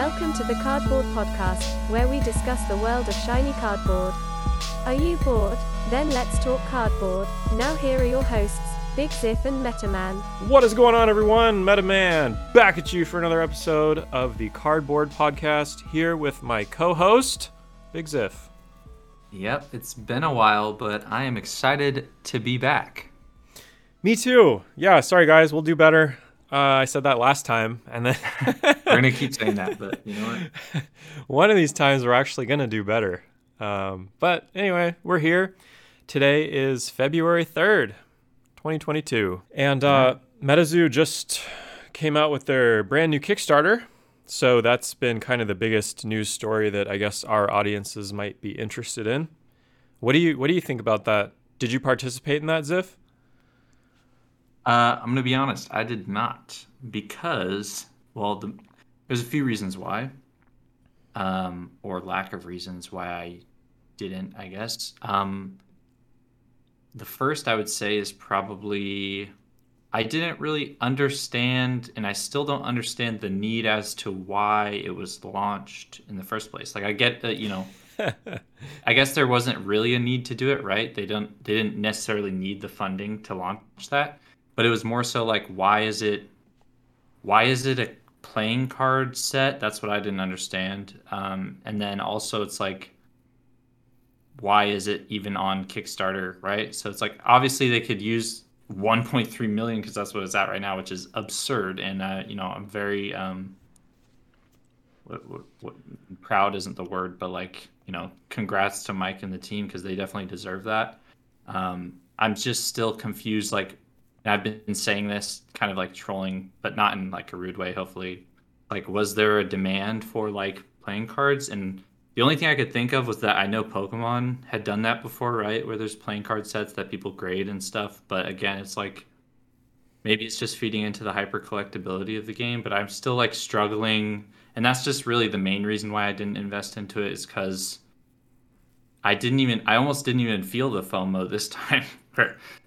Welcome to the Cardboard Podcast, where we discuss the world of shiny cardboard. Are you bored? Then let's talk cardboard. Now, here are your hosts, Big Zif and Metaman. What is going on, everyone? Metaman back at you for another episode of the Cardboard Podcast. Here with my co-host, Big Zif. Yep, it's been a while, but I am excited to be back. Me too. Yeah, sorry guys, we'll do better. Uh, I said that last time, and then We're gonna keep saying that, but you know what? one of these times we're actually gonna do better. Um, but anyway, we're here. Today is February third, 2022, and uh, MetaZoo just came out with their brand new Kickstarter. So that's been kind of the biggest news story that I guess our audiences might be interested in. What do you What do you think about that? Did you participate in that, Zif? Uh, I'm gonna be honest, I did not because well, the, there's a few reasons why, um, or lack of reasons why I didn't. I guess. Um, the first I would say is probably I didn't really understand, and I still don't understand the need as to why it was launched in the first place. Like I get that, you know. I guess there wasn't really a need to do it, right? They don't they didn't necessarily need the funding to launch that, but it was more so like why is it why is it a playing card set? That's what I didn't understand. Um, and then also it's like why is it even on Kickstarter, right? So it's like obviously they could use 1.3 million because that's what it's at right now, which is absurd. And uh, you know I'm very um, what, what, what, proud isn't the word, but like you know, congrats to Mike and the team because they definitely deserve that. Um, I'm just still confused. Like, I've been saying this kind of like trolling, but not in like a rude way. Hopefully, like, was there a demand for like playing cards? And the only thing I could think of was that I know Pokemon had done that before, right? Where there's playing card sets that people grade and stuff. But again, it's like maybe it's just feeding into the hyper collectability of the game. But I'm still like struggling and that's just really the main reason why I didn't invest into it is because I didn't even I almost didn't even feel the FOMO this time.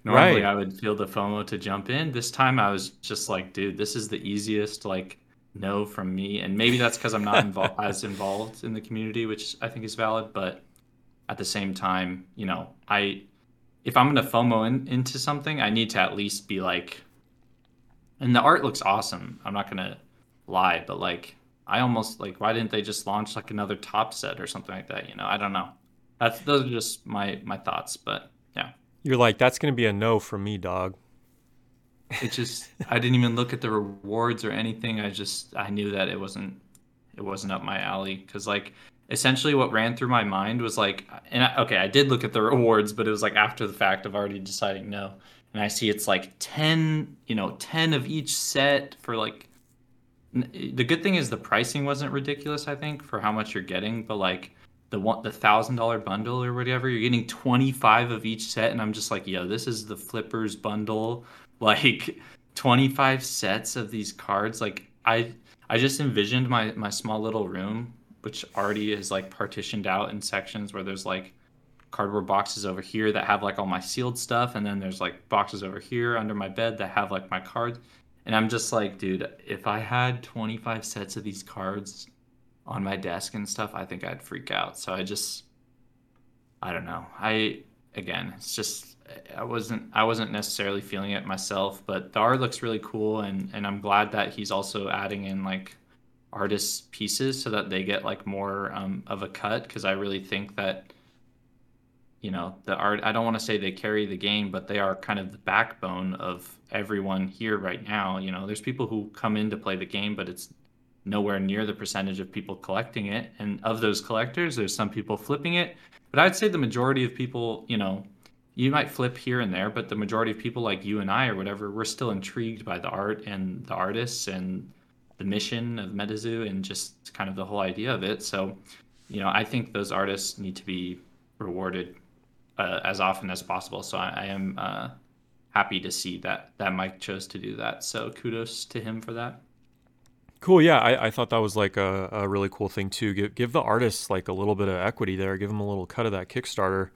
Normally Right. I would feel the FOMO to jump in. This time I was just like, dude, this is the easiest like no from me. And maybe that's because I'm not involved as involved in the community, which I think is valid. But at the same time, you know, I if I'm gonna FOMO in, into something, I need to at least be like and the art looks awesome. I'm not gonna lie, but like I almost like why didn't they just launch like another top set or something like that? You know, I don't know. That's those are just my my thoughts, but yeah, You're like, that's gonna be a no from me, dog. it just I didn't even look at the rewards or anything. I just I knew that it wasn't it wasn't up my alley because like essentially what ran through my mind was like and I, okay I did look at the rewards, but it was like after the fact of already deciding no, and I see it's like ten you know ten of each set for like the good thing is the pricing wasn't ridiculous i think for how much you're getting but like the one the thousand dollar bundle or whatever you're getting 25 of each set and i'm just like yo this is the flippers bundle. Like 25 sets of these cards like i i just envisioned my my small little room which already is like partitioned out in sections where there's like cardboard boxes over here that have like all my sealed stuff and then there's like boxes over here under my bed that have like my cards. And I'm just like, dude, if I had 25 sets of these cards on my desk and stuff, I think I'd freak out. So I just, I don't know. I, again, it's just, I wasn't, I wasn't necessarily feeling it myself, but the art looks really cool. And, and I'm glad that he's also adding in like artists pieces so that they get like more um, of a cut. Cause I really think that, you know the art i don't want to say they carry the game but they are kind of the backbone of everyone here right now you know there's people who come in to play the game but it's nowhere near the percentage of people collecting it and of those collectors there's some people flipping it but i'd say the majority of people you know you might flip here and there but the majority of people like you and i or whatever we're still intrigued by the art and the artists and the mission of metazoo and just kind of the whole idea of it so you know i think those artists need to be rewarded uh, as often as possible. So I, I am uh, happy to see that that Mike chose to do that. So kudos to him for that. Cool. Yeah, I, I thought that was like a, a really cool thing too. Give give the artists like a little bit of equity there. Give them a little cut of that Kickstarter.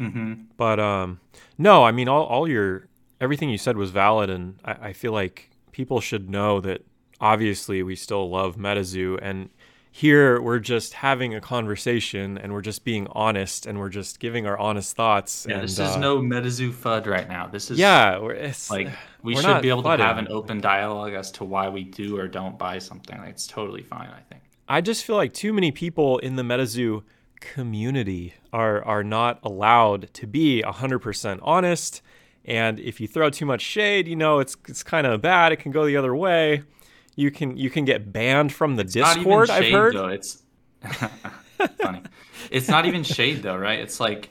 Mm-hmm. But um, no, I mean all all your everything you said was valid, and I, I feel like people should know that obviously we still love MetaZoo and here we're just having a conversation and we're just being honest and we're just giving our honest thoughts. Yeah, and, this is uh, no MetaZoo FUD right now. This is yeah, we're- it's like we should be able to have an open dialogue as to why we do or don't buy something. Like, it's totally fine, I think. I just feel like too many people in the MetaZoo community are are not allowed to be 100% honest and if you throw too much shade, you know, it's it's kind of bad. It can go the other way. You can you can get banned from the even Discord, I've heard. Though. It's funny. It's not even shade though, right? It's like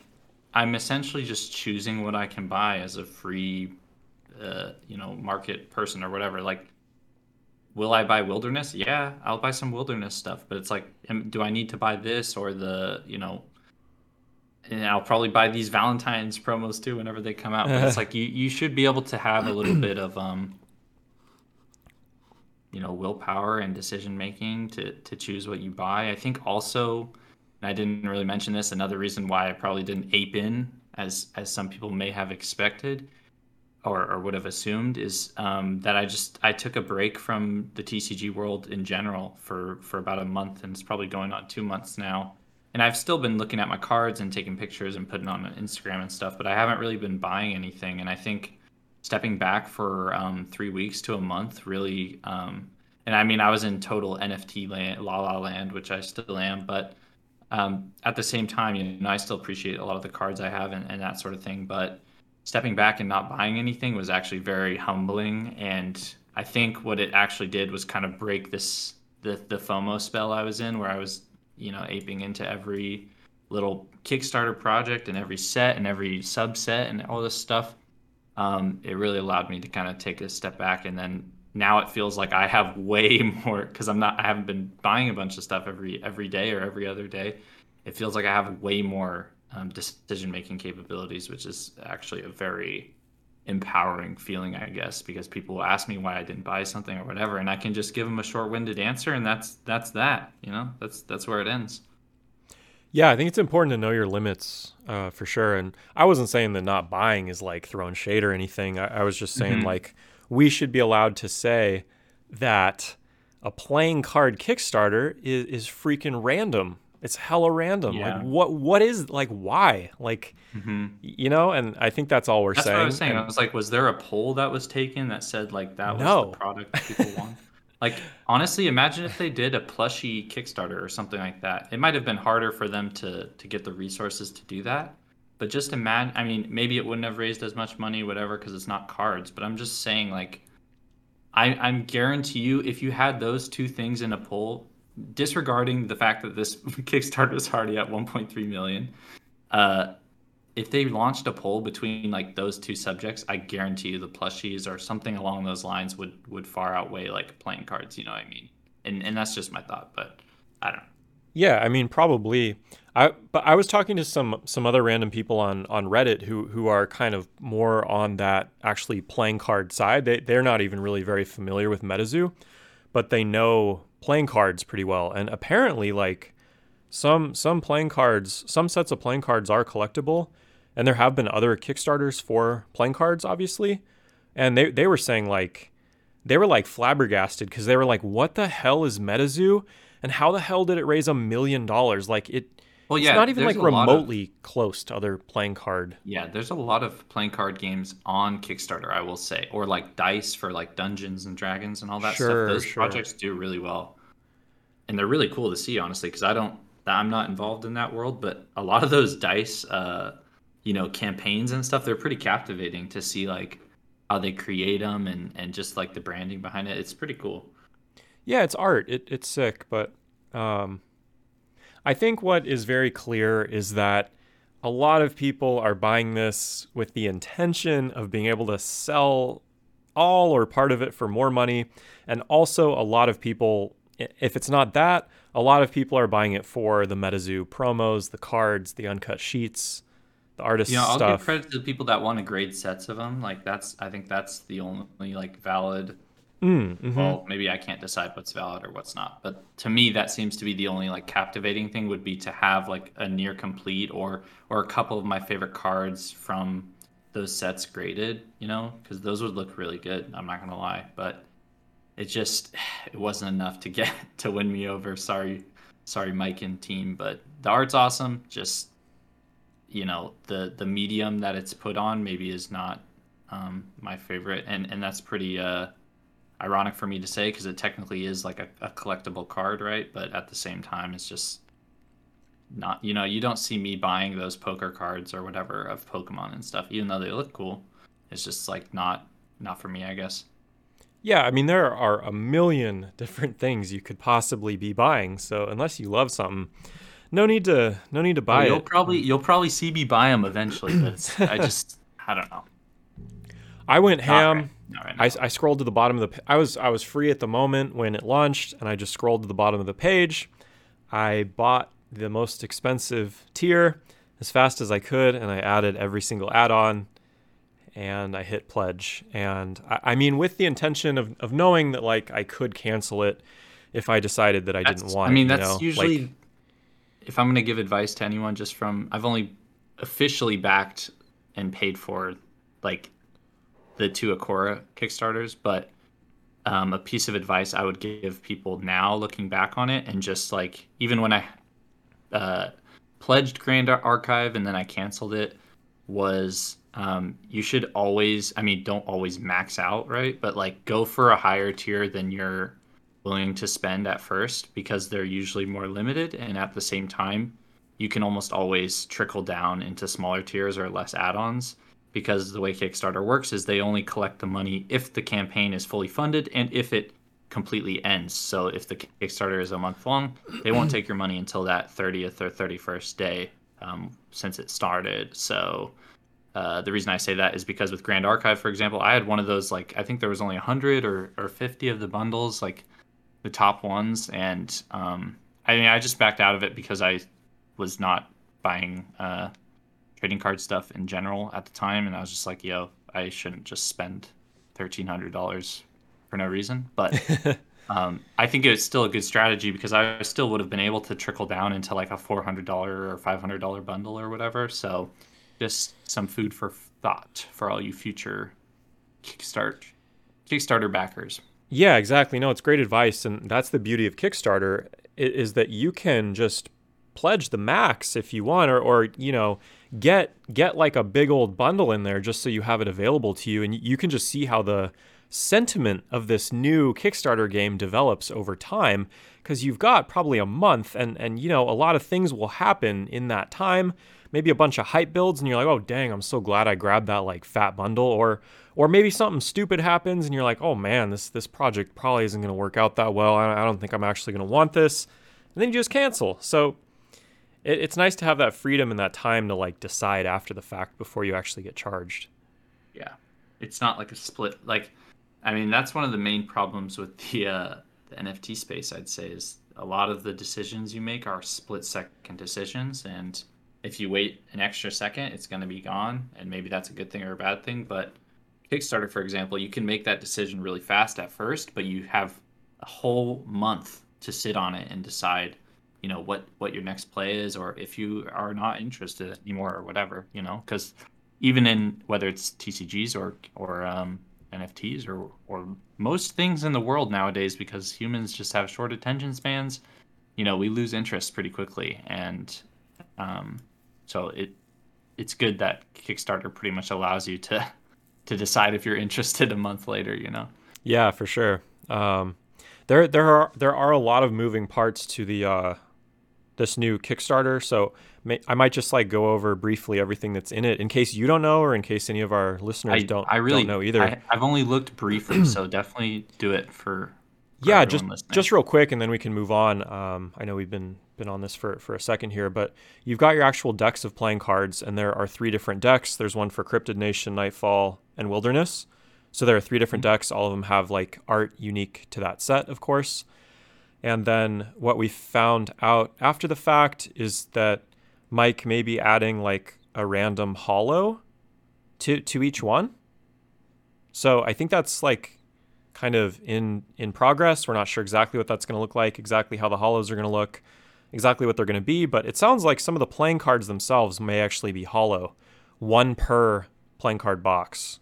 I'm essentially just choosing what I can buy as a free, uh, you know, market person or whatever. Like, will I buy wilderness? Yeah, I'll buy some wilderness stuff. But it's like, do I need to buy this or the, you know? And I'll probably buy these Valentine's promos too whenever they come out. But it's like you you should be able to have a little bit of um you know willpower and decision making to to choose what you buy. I think also, and I didn't really mention this. Another reason why I probably didn't ape in as as some people may have expected, or or would have assumed, is um, that I just I took a break from the TCG world in general for for about a month, and it's probably going on two months now. And I've still been looking at my cards and taking pictures and putting on Instagram and stuff, but I haven't really been buying anything. And I think stepping back for um, three weeks to a month really um, and i mean i was in total nft land la la land which i still am but um, at the same time you know i still appreciate a lot of the cards i have and, and that sort of thing but stepping back and not buying anything was actually very humbling and i think what it actually did was kind of break this the, the fomo spell i was in where i was you know aping into every little kickstarter project and every set and every subset and all this stuff um, it really allowed me to kind of take a step back and then now it feels like I have way more because I'm not I haven't been buying a bunch of stuff every every day or every other day. It feels like I have way more um, decision making capabilities, which is actually a very empowering feeling, I guess, because people will ask me why I didn't buy something or whatever, and I can just give them a short winded answer, and that's that's that. You know, that's that's where it ends. Yeah, I think it's important to know your limits uh, for sure. And I wasn't saying that not buying is like throwing shade or anything. I, I was just saying Mhm. like we should be allowed to say that a playing card Kickstarter is, is freaking random. It's hella random. Yeah. Like what what is like why? Like Mm-hmm. you know, and I think that's all we're That's saying. what I was saying. And- I was like, was there a poll that was taken that said like that was No. the product people want? like honestly, imagine if they did a plushy Kickstarter or something like that. It might have been harder for them to to get the resources to do that. But just imagine. I mean, maybe it wouldn't have raised as much money, whatever, because it's not cards. But I'm just saying, like, I I'm guarantee you, if you had those two things in a poll, disregarding the fact that this Kickstarter is already at 1.3 million, uh, if they launched a poll between like those two subjects, I guarantee you the plushies or something along those lines would would far outweigh like playing cards. You know what I mean? And and that's just my thought, but I don't. Yeah, I mean probably. I but I was talking to some some other random people on on Reddit who who are kind of more on that actually playing card side. They they're not even really very familiar with MetaZoo, but they know playing cards pretty well. And apparently like some some playing cards, some sets of playing cards are collectible, and there have been other Kickstarters for playing cards obviously. And they they were saying like they were like flabbergasted because they were like, "What the hell is MetaZoo? And how the hell did it raise a million dollars? Like it, Well, yeah, it's not even like lot of- remotely close to other playing card. Yeah, there's a lot of playing card games on Kickstarter, I will say, or like dice for like Dungeons and Dragons and all that Sure, stuff. Those sure. projects do really well, and they're really cool to see, honestly, because I don't, I'm not involved in that world, but a lot of those dice, uh, you know, campaigns and stuff, they're pretty captivating to see like how they create them and and just like the branding behind it. It's pretty cool. Yeah, it's art. It, it's sick, but um, I think what is very clear is that a lot of people are buying this with the intention of being able to sell all or part of it for more money, and also a lot of people if it's not that, a lot of people are buying it for the MetaZoo promos, the cards, the uncut sheets, the artist You know, I'll give credit to the people that want to grade sets of them. Like that's, I think that's the only like valid Mm, mhm. well maybe i can't decide what's valid or what's not but to me that seems to be the only like captivating thing would be to have like a near complete or or a couple of my favorite cards from those sets graded you know because those would look really good i'm not gonna lie but it just it wasn't enough to get to win me over. Sorry, sorry, Mike and team, but the art's awesome. Just you know the the medium that it's put on maybe is not um, my favorite, and and that's pretty uh, ironic for me to say because it technically is like a, a collectible card, right? But at the same time, it's just not you know you don't see me buying those poker cards or whatever of Pokemon and stuff, even though they look cool. It's just like not not for me, I guess. Yeah, I mean there are a million different things you could possibly be buying. So unless you love something, no need to no need to oh, buy well, you'll it. probably you'll probably see me buy them eventually, but it's, I just I don't know. I went Not ham. right- not right I. I scrolled to the bottom of the. I was I was free at the moment when it launched, and I just scrolled to the bottom of the page. I bought the most expensive tier as fast as I could, and I added every single add-on, and I hit pledge. And I, I mean, with the intention of of knowing that like I could cancel it if I decided that I didn't That's- want. I mean, it, you that's know? Like, usually if I'm gonna give advice to anyone, just from I've only officially backed and paid for like the two Akora kickstarters, but um, a piece of advice I would give people now, looking back on it, and just like even when I uh, pledged Grand Ar- Archive and then I canceled it, was um, you should always, I mean, don't always max out, right? But like go for a higher tier than you're willing to spend at first because they're usually more limited. And at the same time, you can almost always trickle down into smaller tiers or less add ons because the way Kickstarter works is they only collect the money if the campaign is fully funded and if it completely ends. So if the Kickstarter is a month long, they won't take your money until that 30th or 31st day um, since it started. So uh, the reason I say that is because with Grand Archive, for example, I had one of those like I think there was only 100 or, or 50 of the bundles, like the top ones, and um, I mean I just backed out of it because I was not buying uh, trading card stuff in general at the time, and I was just like, yo, I shouldn't just spend thirteen hundred dollars for no reason. But um, I think it's still a good strategy because I still would have been able to trickle down into like a four hundred dollar or five hundred dollar bundle or whatever. So just some food for thought for all you future Kickstart Kickstarter backers. Yeah, exactly. No, it's great advice, and that's the beauty of Kickstarter is that you can just pledge the max if you want, or or you know get get like a big old bundle in there just so you have it available to you, and you can just see how the sentiment of this new Kickstarter game develops over time because you've got probably a month, and and you know a lot of things will happen in that time. Maybe a bunch of hype builds, and you're like, oh dang, I'm so glad I grabbed that like fat bundle, or or maybe something stupid happens and you're like, oh man, this this project probably isn't going to work out that well. I, don't think I'm actually going to want this, and then you just cancel. So it, it's nice to have that freedom and that time to like decide after the fact before you actually get charged. Yeah, it's not like a split. Like, I mean, that's one of the main problems with the uh, the NFT space. I'd say is a lot of the decisions you make are split second decisions, and if you wait an extra second, it's going to be gone. And maybe that's a good thing or a bad thing. But Kickstarter, for example, you can make that decision really fast at first, but you have a whole month to sit on it and decide you know what what your next play is or if you are not interested anymore or whatever you know because even in whether it's tcgs or or um, nfts or or most things in the world nowadays because humans just have short attention spans you know we lose interest pretty quickly and um, so it it's good that kickstarter pretty much allows you to to decide if you're interested a month later you know Yeah, for sure. Um, there there are there are a lot of moving parts to the uh, this new Kickstarter, so may, I might just like go over briefly everything that's in it in case you don't know or in case any of our listeners I don't I really don't know either. I, I've only looked briefly, so definitely do it for. for yeah, just listening. just real quick, and then we can move on. Um, I know we've been been on this for for a second here, but you've got your actual decks of playing cards, and there are three different decks. There's one for Cryptid Nation, Nightfall, and Wilderness. So there are three different decks. All of them have like art unique to that set, of course. And then what we found out after the fact is that Mike may be adding like a random hollow to to each one. So I think that's like kind of in in progress. We're not sure exactly what that's going to look like, exactly how the hollows are going to look, exactly what they're going to be, but it sounds like some of the playing cards themselves may actually be hollow, one per playing card box.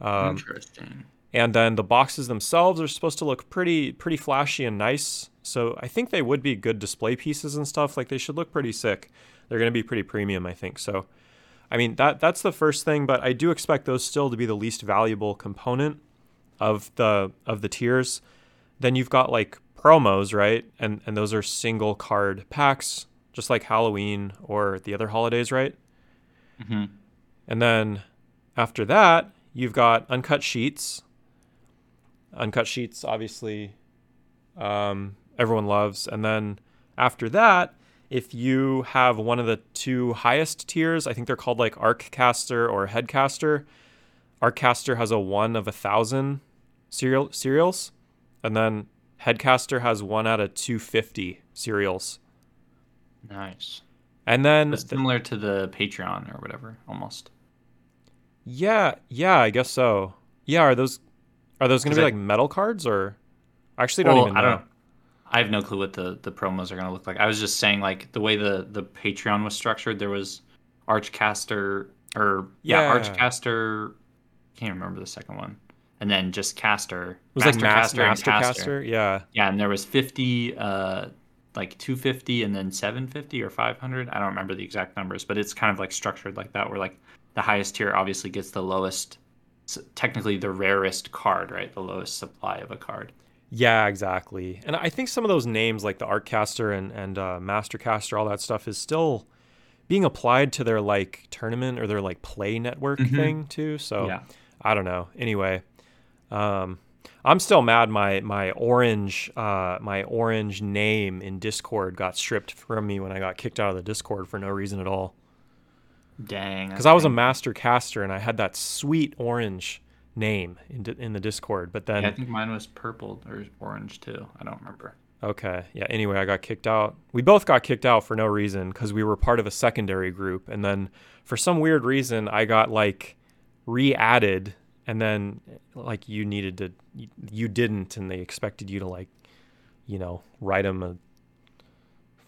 Um, Interesting. And then the boxes themselves are supposed to look pretty pretty flashy and nice. So I think they would be good display pieces and stuff. Like they should look pretty sick. They're going to be pretty premium, I think. So I mean that that's the first thing, but I do expect those still to be the least valuable component of the of the tiers. Then you've got like promos, right? And and those are single card packs, just like Halloween or the other holidays, right? Mm-hmm. And then after that, you've got uncut sheets. Uncut sheets, obviously, um, everyone loves. And then after that, if you have one of the two highest tiers, I think they're called like Arccaster or Headcaster. Arccaster has a one of a thousand serial serials, and then Headcaster has one out of 250 serials. Nice. And then It's similar to the Patreon or whatever, almost. Yeah, yeah, I guess so. Yeah, are those are those going to be it- like metal cards or I actually don't Well, even know. I don't. I have no clue what the, the promos are going to look like. I was just saying, like the way the the Patreon was structured, there was Archcaster or yeah, Yeah. Archcaster. Can't remember the second one, and then just Caster. It was like Mas- Mastercaster and Master Caster. Caster. Yeah. Yeah, and there was fifty, uh, like two fifty, and then seven fifty or five hundred. I don't remember the exact numbers, but it's kind of like structured like that, where like the highest tier obviously gets the lowest, technically the rarest card, right? The lowest supply of a card. Yeah, exactly. And I think some of those names like the Artcaster and and uh, Mastercaster, all that stuff is still being applied to their like tournament or their like play network Mhm. thing too. So Yeah. I don't know. Anyway, um, I'm still mad. My my orange uh, my orange name in Discord got stripped from me when I got kicked out of the Discord for no reason at all. Dang. Because I was a master caster and I had that sweet orange name in in the Discord, but then Yeah, I think mine was purple or orange too. I don't remember. Okay. Yeah. Anyway, I got kicked out. We both got kicked out for no reason because we were part of a secondary group. And then for some weird reason, I got like re added. And then like you needed to, you- didn't. And they expected you to like, you know, write them a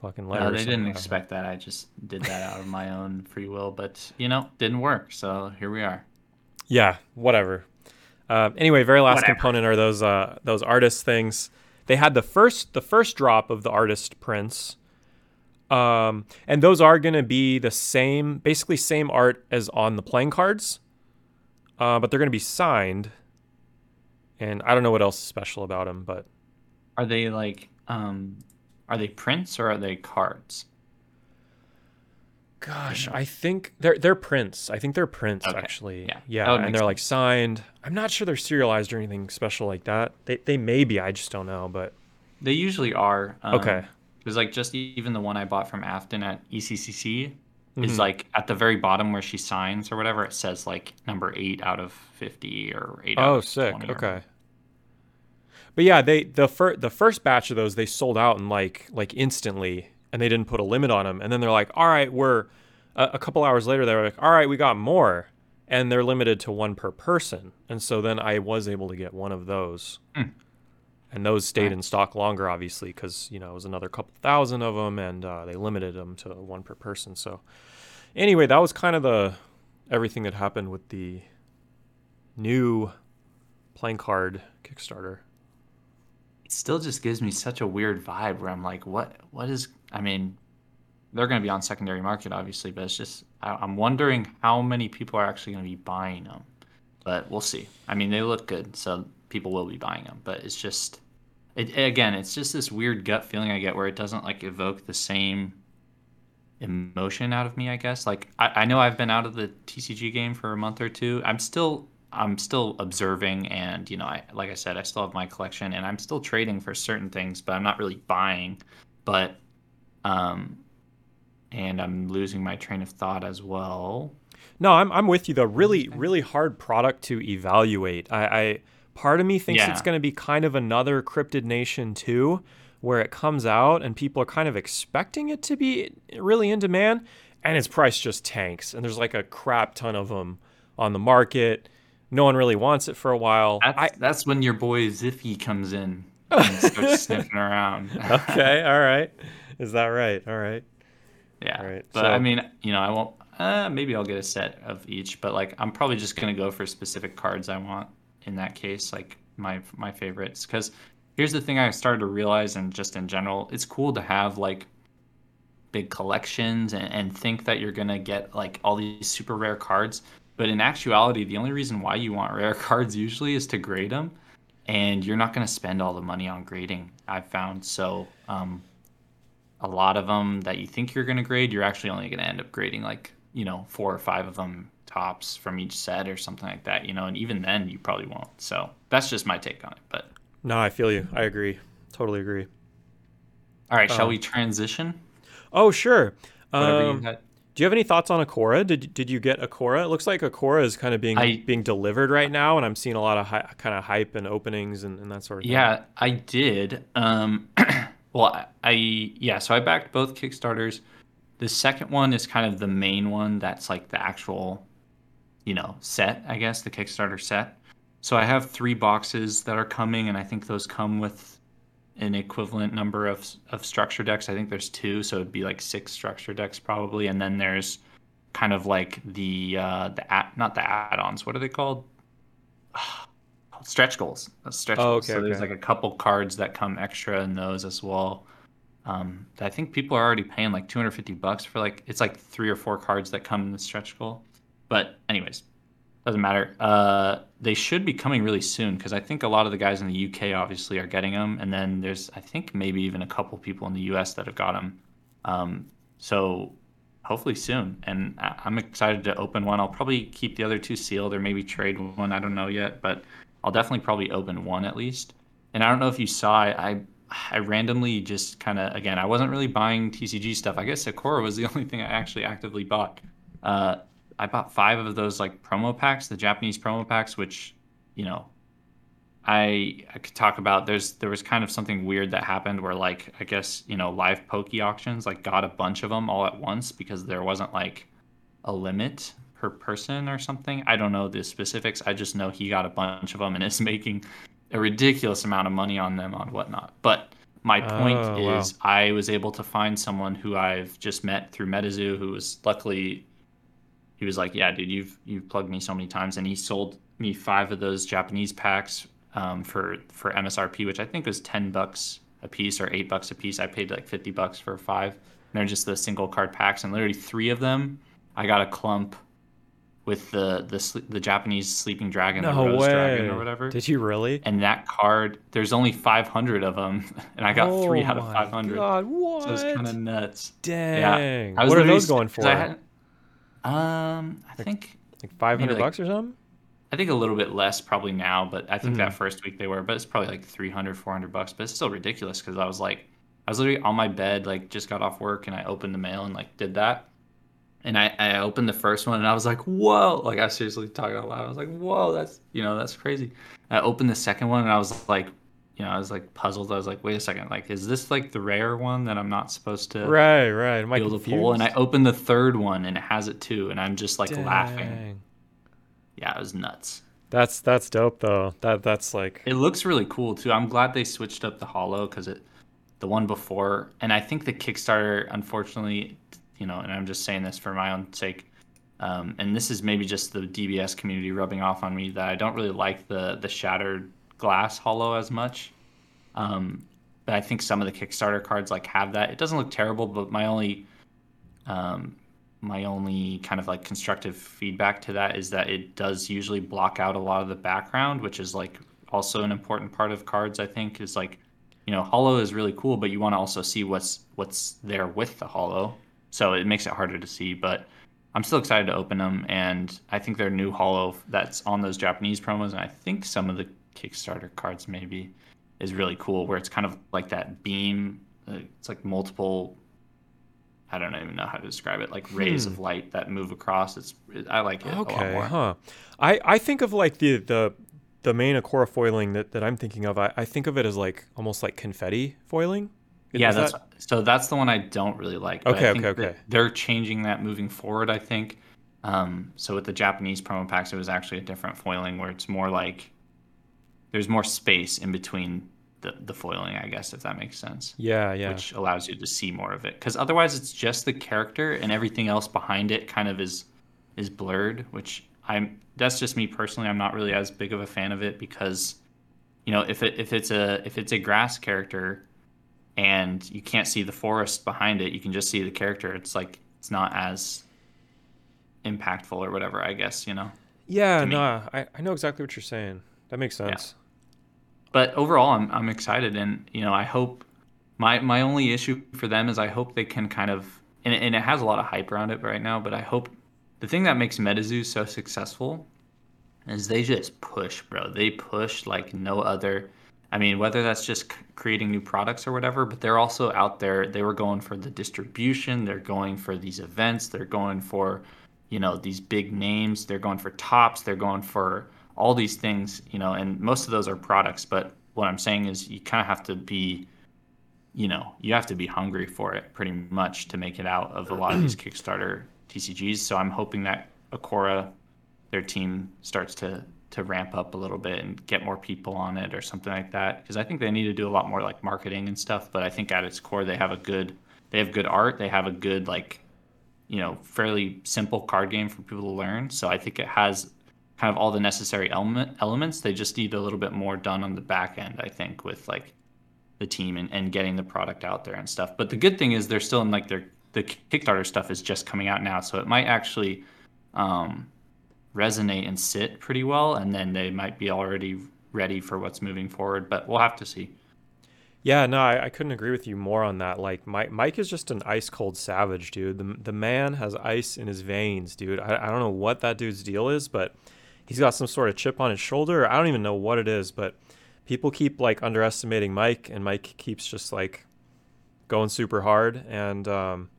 fucking letter. No, they didn't expect that. I just did that out of my own free will, but you know, didn't work. So here we are. yeah whatever uh, anyway very last Whatever. component are those uh, those artist things they had the first the first drop of the artist prints um, and those are going to be the same basically same art as on the playing cards uh, but they're going to be signed and i don't know what else is special about them but Are they like um are they prints or are they cards? Gosh, I think they're they're prints. I think they're prints Okay, actually. yeah, Yeah, and they're like signed. I'm not sure they're serialized or anything special like that. They they may be. I just don't know. But They usually are. Um, Okay. Because like just even the one I bought from Afton at ECCC Mhm. is like at the very bottom where she signs or whatever. It says like number eight out of fifty or eight. out oh, sick. 20 or- Okay. But yeah, they the first the first batch of those they sold out in like like instantly, and they didn't put a limit on them. And then they're like, all right, we're a, a couple hours later. They're like, all right, we got more, and they're limited to one per person. And so then I was able to get one of those. Hmm. And those stayed in stock longer, obviously, because you know it was another couple thousand of them, and uh, they limited them to one per person. So, anyway, that was kind of the everything that happened with the new playing card Kickstarter. it still just gives me such a weird vibe where I'm like, what what is I mean, they're going to be on secondary market obviously, but it's just I, I'm wondering how many people are actually going to be buying them. But we'll see. I mean, they look good, so people will be buying them. But it's just, it again, it's just this weird gut feeling I get where it doesn't like evoke the same emotion out of me. I guess like I, I know I've been out of the TCG game for a month or two. I'm still I'm still observing, and you know, I like I said, I still have my collection, and I'm still trading for certain things, but I'm not really buying. But, um, and I'm losing my train of thought as well. No, I'm I'm with you though. Really, really hard product to evaluate. I, I part of me thinks it's going to be kind of another Cryptid Nation too, where it comes out and people are kind of expecting it to be really in demand, and its price just tanks. And there's like a crap ton of them on the market. No one really wants it for a while. That's, I, that's when your boy Ziffy comes in and starts sniffing around. okay, all right. Is that right? All right. Yeah. Alright, But so- I mean, you know, I won't. Uh, maybe I'll get a set of each, but like, I'm probably just gonna go for specific cards I want in that case, like my my favorites. Because here's the thing I started to realize, and just in general, it's cool to have like big collections and, and think that you're gonna get like all these super rare cards. But in actuality, the only reason why you want rare cards usually is to grade them, and you're not gonna spend all the money on grading. I've found so. Um, a lot of them that you think you're going to grade, you're actually only going to end up grading like, you know, four or five of them tops from each set or something like that, you know, and even then you probably won't. So that's just my take on it. But No, I feel you. I agree. Totally agree. all right, shall Um, we transition? Oh, sure. Um, you do you have any thoughts on Akora? Did did you get Akora? It looks like Akora is kind of being I- being delivered right now, and I'm seeing a lot of hi- kind of hype and openings and, and that sort of thing. Yeah, I did. Um, well, I, I yeah, so I backed both Kickstarters. The second one is kind of the main one. That's like the actual, you know, set. I guess the Kickstarter set. So I have three boxes that are coming, and I think those come with an equivalent number of of structure decks. I think there's two, so it'd be like six structure decks probably, and then there's kind of like the uh the at not the add-ons. What are they called? stretch goals. Stretch Oh, goals. okay, so there's okay. like a couple cards that come extra in those as well. Um, I think people are already paying like 250 bucks for like it's like three or four cards that come in the stretch goal. But anyways, doesn't matter. Uh, they should be coming really soon because I think a lot of the guys in the UK obviously are getting them, and then there's I think maybe even a couple people in the US that have got them. Um, so hopefully soon, and I- I'm excited to open one. I'll probably keep the other two sealed or maybe trade one. I don't know yet, but I'll definitely probably open one at least. And I don't know if you saw, I I, I randomly just kind of again, I wasn't really buying TCG stuff. I guess Akora was the only thing I actually actively bought. Uh, I bought five of those like promo packs, the Japanese promo packs, which, you know, I I could talk about. There's there was kind of something weird that happened where like I guess you know live pokey auctions like got a bunch of them all at once because there wasn't like a limit per person or something. I don't know the specifics. I just know he got a bunch of them and is making a ridiculous amount of money on them on whatnot. But my point Oh, wow. is, I was able to find someone who I've just met through MetaZoo, who was luckily, he was like, "Yeah, dude, you've you've plugged me so many times," and he sold me five of those Japanese packs um, for for MSRP, which I think was ten bucks a piece or eight bucks a piece. I paid like fifty bucks for five. And they're just the single card packs, and literally three of them, I got a clump with the the the Japanese sleeping dragon, the rose way. dragon or whatever. Did you really? and that card, there's only 500 of them, and I got three Oh out of my 500. God, what? So it's kind of nuts. Dang. Was What are those going for? Um, I think like 500 maybe like- bucks or something? I think a little bit less probably now, but I think Mhm. that first week they were, but it's probably like 300, 400 bucks, but it's still ridiculous because I was like, I was literally on my bed, like just got off work and I opened the mail and like did that. And I, I opened the first one and I was like, whoa, like I was seriously talking out loud. I was like, whoa, that's, you know, that's crazy. I opened the second one and I was like, you know, I was like puzzled. I was like, wait a second, like, is this like the rare one that I'm not supposed to Right, right. Am I be able to pull? And I opened the third one and it has it too. And I'm just like laughing. Dang. Yeah, it was nuts. That's that's dope though. That that's like It looks really cool too. I'm glad they switched up the hollow because it, the one before, and I think the Kickstarter, unfortunately, you know, and I'm just saying this for my own sake, um, and this is maybe just the DBS community rubbing off on me that I don't really like the the shattered glass hollow as much. Um, but I think some of the Kickstarter cards like have that. It doesn't look terrible, but my only, um, my only kind of like constructive feedback to that is that it does usually block out a lot of the background, which is like also an important part of cards. I think is like, you know, hollow is really cool, but you want to also see what's what's there with the hollow, so it makes it harder to see. But I'm still excited to open them, and I think their new hollow that's on those Japanese promos, and I think some of the Kickstarter cards maybe is really cool, where it's kind of like that beam. uh, It's like multiple. I don't even know how to describe it. Like rays Hmm. of light that move across. It's I like it a lot okay, more. huh? I I think of like the the the main Akora foiling that, that I'm thinking of. I, I think of it as like almost like confetti foiling. Is Yeah, that- that's so that's the one I don't really like. Okay, think okay, okay. They're changing that moving forward. I think. Um, so with the Japanese promo packs, it was actually a different foiling where it's more like there's more space in between the the foiling. I guess if that makes sense. yeah, yeah. which allows you to see more of it. Because otherwise, it's just the character, and everything else behind it kind of is is blurred, which I'm that's just me personally. I'm not really as big of a fan of it because, you know, if it if it's a if it's a grass character, and you can't see the forest behind it, you can just see the character. It's like it's not as impactful or whatever. I guess you know. Yeah, no, I, I know exactly what you're saying. That makes sense. Yeah. But overall, I'm I'm excited, and you know, I hope my my only issue for them is I hope they can kind of and and it has a lot of hype around it right now, but I hope the thing that makes MetaZoo so successful is they just push, bro. They push like no other. I mean, whether that's just creating new products or whatever, but they're also out there. They were going for the distribution. They're going for these events. They're going for, you know, these big names. They're going for tops. They're going for all these things, you know, and most of those are products. But what I'm saying is you kind of have to be you know, you have to be hungry for it pretty much to make it out of a lot of these Kickstarter TCGs. So I'm hoping that Akora, their team, starts to to ramp up a little bit and get more people on it or something like that. Because I think they need to do a lot more like marketing and stuff. But I think at its core, they have a good they have good art. They have a good like you know fairly simple card game for people to learn. So I think it has kind of all the necessary element elements. They just need a little bit more done on the back end. I think with like the team and, and getting the product out there and stuff. But the good thing is they're still in like their the Kickstarter stuff is just coming out now, so it might actually um, resonate and sit pretty well, and then they might be already ready for what's moving forward. But we'll have to see. Yeah, no, I, I couldn't agree with you more on that. Like Mike, Mike is just an ice cold savage, dude. The the man has ice in his veins, dude. I, I don't know what that dude's deal is, but he's got some sort of chip on his shoulder. I don't even know what it is, but people keep like underestimating Mike, and Mike keeps just like going super hard. And um,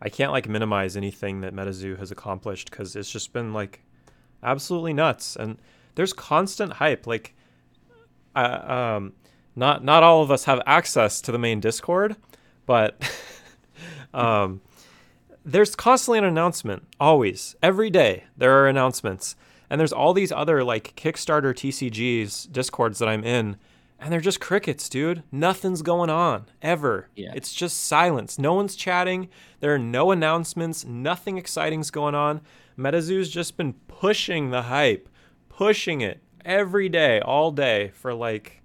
I can't like minimize anything that MetaZoo has accomplished because it's just been like absolutely nuts. And there's constant hype. Like, uh, um, not not all of us have access to the main Discord, but um, there's constantly an announcement. Always, every day, there are announcements. And there's all these other like Kickstarter TCGs discords that I'm in, and they're just crickets, dude. Nothing's going on ever. Yeah. It's just silence. No one's chatting. There are no announcements. Nothing exciting's going on. MetaZoo's just been pushing the hype, pushing it every day, all day for like,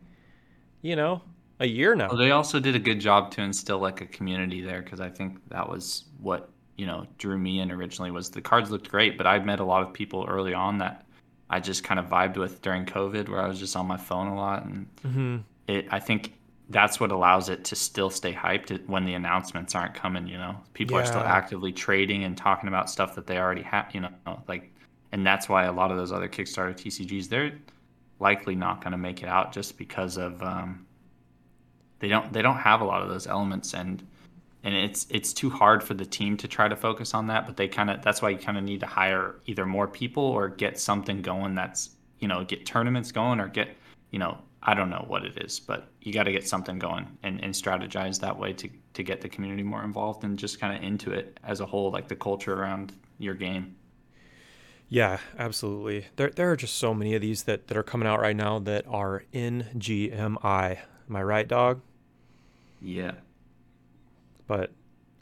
you know, a year now. Well, they also did a good job to instill like a community there because I think that was what you know drew me in originally was the cards looked great, but I met a lot of people early on that I just kind of vibed with during COVID, where I was just on my phone a lot, and mm-hmm. it. I think that's what allows it to still stay hyped when the announcements aren't coming. You know, people yeah. are still actively trading and talking about stuff that they already have. You know, like, and that's why a lot of those other Kickstarter TCGs they're likely not going to make it out just because of um, they don't they don't have a lot of those elements and and it's it's too hard for the team to try to focus on that but they kind of that's why you kind of need to hire either more people or get something going that's you know get tournaments going or get you know i don't know what it is but you got to get something going and, and strategize that way to to get the community more involved and just kind of into it as a whole like the culture around your game yeah, absolutely. There, there are just so many of these that, that are coming out right now that are in GMI. Am I right, dog? Yeah. But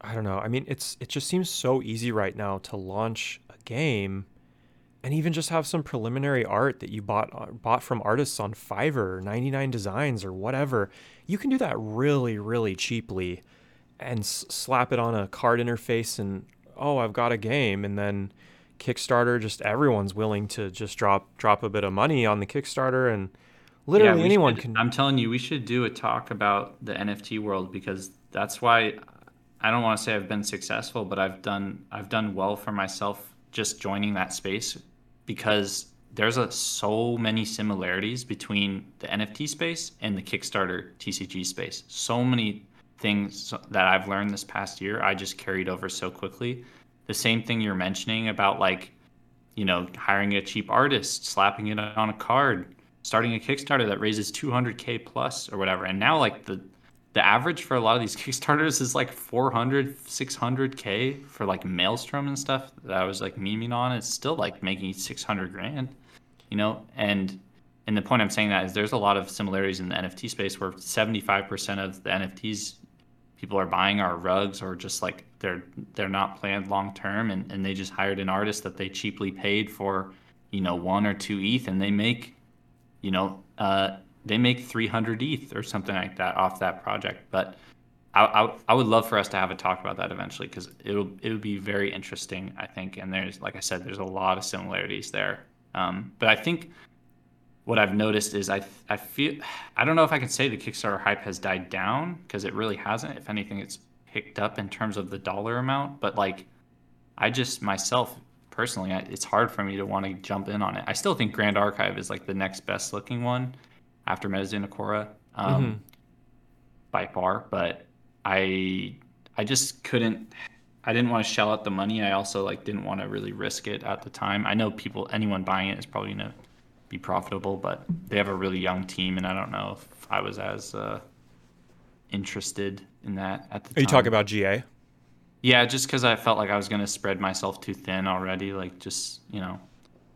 I don't know. I mean, it's it just seems so easy right now to launch a game and even just have some preliminary art that you bought uh, bought from artists on Fiverr, 99 designs or whatever. You can do that really really cheaply and s- slap it on a card interface and oh, I've got a game and then Kickstarter just everyone's willing to just drop drop a bit of money on the Kickstarter and literally yeah, anyone should, can I'm telling you we should do a talk about the NFT world because that's why I don't want to say I've been successful, but I've done I've done well for myself just joining that space because there's a, so many similarities between the NFT space and the Kickstarter TCG space. So many things that I've learned this past year, I just carried over so quickly. The same thing you're mentioning about like, you know, hiring a cheap artist, slapping it on a card, starting a Kickstarter that raises 200k plus or whatever. And now like the the average for a lot of these Kickstarters is like 400, 600k for like Maelstrom and stuff that I was like memeing on. It's still like making 600 grand, you know. And and the point I'm saying that is there's a lot of similarities in the NFT space where 75% of the NFTs people are buying are rugs or just like they're they're not planned long term and, and they just hired an artist that they cheaply paid for you know, one or two ETH, and they make, you know, uh, they make 300 ETH or something like that off that project. But I, I, I would love for us to have a talk about that eventually because it will it would be very interesting, I think. And there's, like I said, there's a lot of similarities there. Um, but I think what I've noticed is I I feel I don't know if I can say the Kickstarter hype has died down because it really hasn't. If anything, it's picked up in terms of the dollar amount. But like, I just myself personally, I, it's hard for me to want to jump in on it. I still think Grand Archive is like the next best looking one after MetaZoo Akora, um, mm-hmm. by far. But I I just couldn't. I didn't want to shell out the money. I also like didn't want to really risk it at the time. I know people, anyone buying it is probably gonna be profitable, but they have a really young team, and I don't know if I was as uh, interested in that at the Are time. you talking about GA? Yeah, just because I felt like I was gonna spread myself too thin already. Like just you know,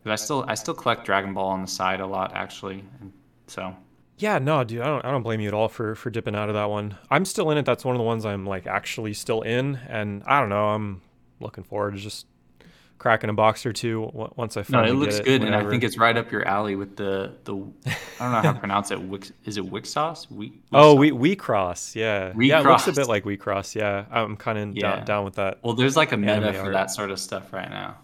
I still I still collect Dragon Ball on the side a lot actually, and so. Yeah, no, dude, I don't, I don't blame you at all for for dipping out of that one. I'm still in it. That's one of the ones I'm like actually still in, and I don't know. I'm looking forward to just cracking a box or two once I finally No, it looks good, whenever. and I think it's right up your alley with the the. I don't know how to pronounce it. Wix, is it Wix sauce? We, Wix oh, we we cross, yeah, we yeah. It looks a bit like we cross, yeah. I'm kind of yeah. down, down with that. Well, there's like a meta for art. that sort of stuff right now.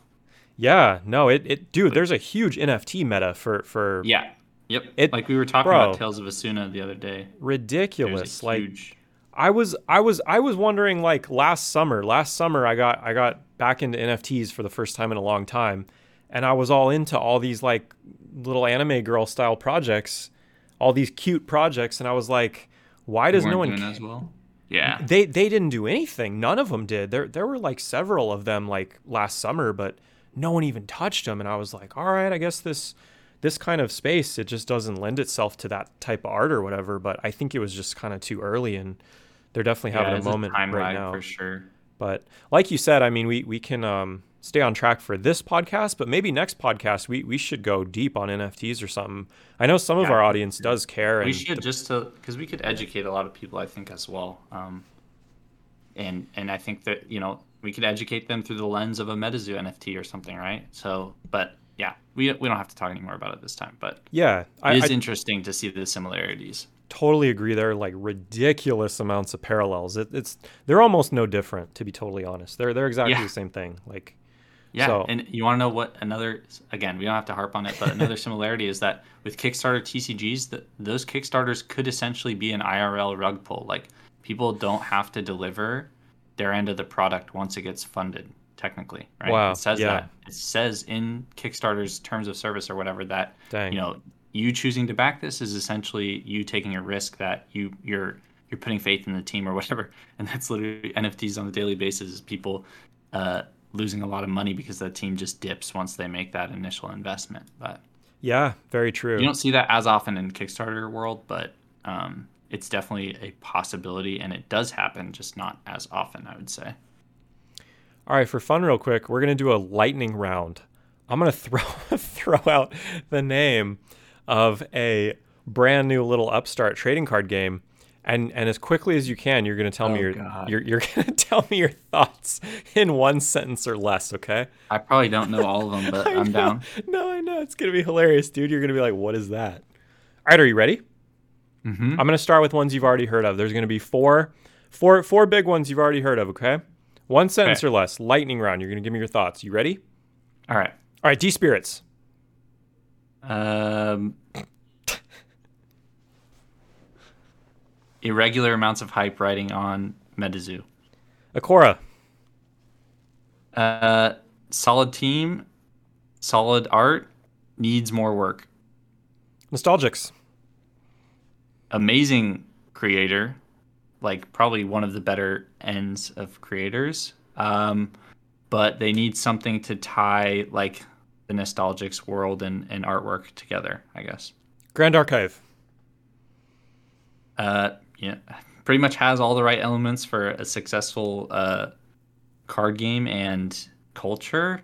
Yeah, no, it, it dude, there's a huge NFT meta for for yeah, yep. It, like we were talking bro, about Tales of Asuna the other day. Ridiculous, like. Huge... I was I was I was wondering like last summer. Last summer I got I got back into NFTs for the first time in a long time, and I was all into all these like little anime girl style projects, all these cute projects, and I was like, why does no one as well? Yeah, they they didn't do anything. None of them did. There there were like several of them like last summer, but no one even touched them, and I was like, all right, I guess this this kind of space it just doesn't lend itself to that type of art or whatever. But I think it was just kind of too early and they're definitely having yeah, a moment a right now for sure. But like you said, I mean, we we can um, stay on track for this podcast, but maybe next podcast we we should go deep on NFTs or something. I know some yeah, of our audience does care. We should just to because we could educate a lot of people, I think, as well. Um, and and I think that you know we could educate them through the lens of a MetaZoo NFT or something, right? So, but yeah, we we don't have to talk anymore about it this time. But yeah, it I, is I, interesting to see the similarities totally agree. There are like ridiculous amounts of parallels. It, it's they're almost no different, to be totally honest. They're they're exactly yeah. the same thing. Like, yeah. So. And you want to know what another? Again, we don't have to harp on it, but another similarity is that with Kickstarter TCGs, that those Kickstarters could essentially be an IRL rug pull. Like, people don't have to deliver their end of the product once it gets funded. Technically, right? Wow. It says yeah. that. It says in Kickstarter's terms of service or whatever that Dang. you know you choosing to back this is essentially you taking a risk that you you're you're putting faith in the team or whatever and that's literally nfts on a daily basis is people uh, losing a lot of money because the team just dips once they make that initial investment but yeah very true you don't see that as often in kickstarter world but um, it's definitely a possibility and it does happen just not as often i would say all right for fun real quick we're going to do a lightning round. I'm going to throw throw out the name of a brand new little upstart trading card game. And and as quickly as you can you're going to tell oh, me your you're, you're to tell me your thoughts in one sentence or less okay? I probably don't know all of them but i'm down. No i know. It's going to be hilarious dude. You're going to be like what is that? All right are you ready? Mm-hmm. i'm going to start with ones you've already heard of. There's going to be four four four big ones you've already heard of okay one sentence okay. or less lightning round you're going to give me your thoughts you ready all right all right d spirits um, irregular amounts of hype writing on MetaZoo. Akora. Uh, solid team, solid art, needs more work. Nostalgics. Amazing creator, like probably one of the better ends of creators. Um, but they need something to tie like the Nostalgics world and, and artwork together, I guess. Grand Archive. Uh, yeah, pretty much has all the right elements for a successful uh, card game and culture.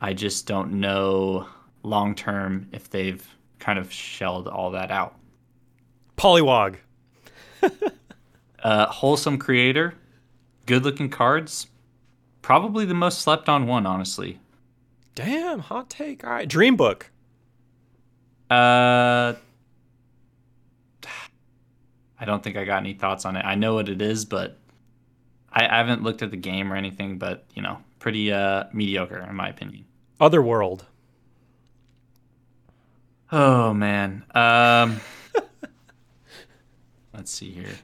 I just don't know long term if they've kind of shelled all that out. Pollywog. uh, wholesome creator, good looking cards. Probably the most slept on one, honestly. Damn, hot take. All right, Dream Book. Uh, I don't think I got any thoughts on it. I know what it is, but I, I haven't looked at the game or anything. But you know, pretty uh mediocre in my opinion. Otherworld. Oh man. Um, let's see here.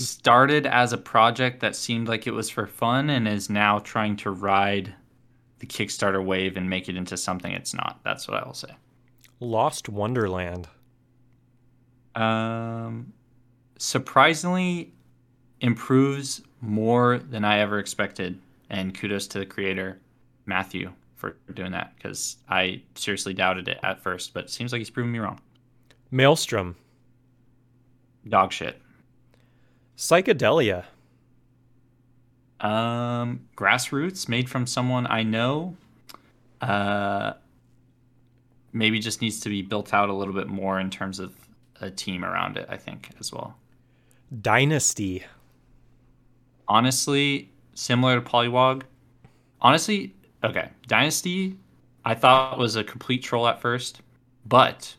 Started as a project that seemed like it was for fun and is now trying to ride the Kickstarter wave and make it into something it's not. That's what I will say. Lost Wonderland. Um, surprisingly, improves more than I ever expected, and kudos to the creator, Matthew, for doing that because I seriously doubted it at first, but it seems like he's proven me wrong. Maelstrom. Dog shit. Psychedelia. Um, grassroots made from someone I know. Uh, maybe just needs to be built out a little bit more in terms of a team around it. I think as well. Dynasty. Honestly, similar to Polywog. Honestly, okay, Dynasty. I thought was a complete troll at first, but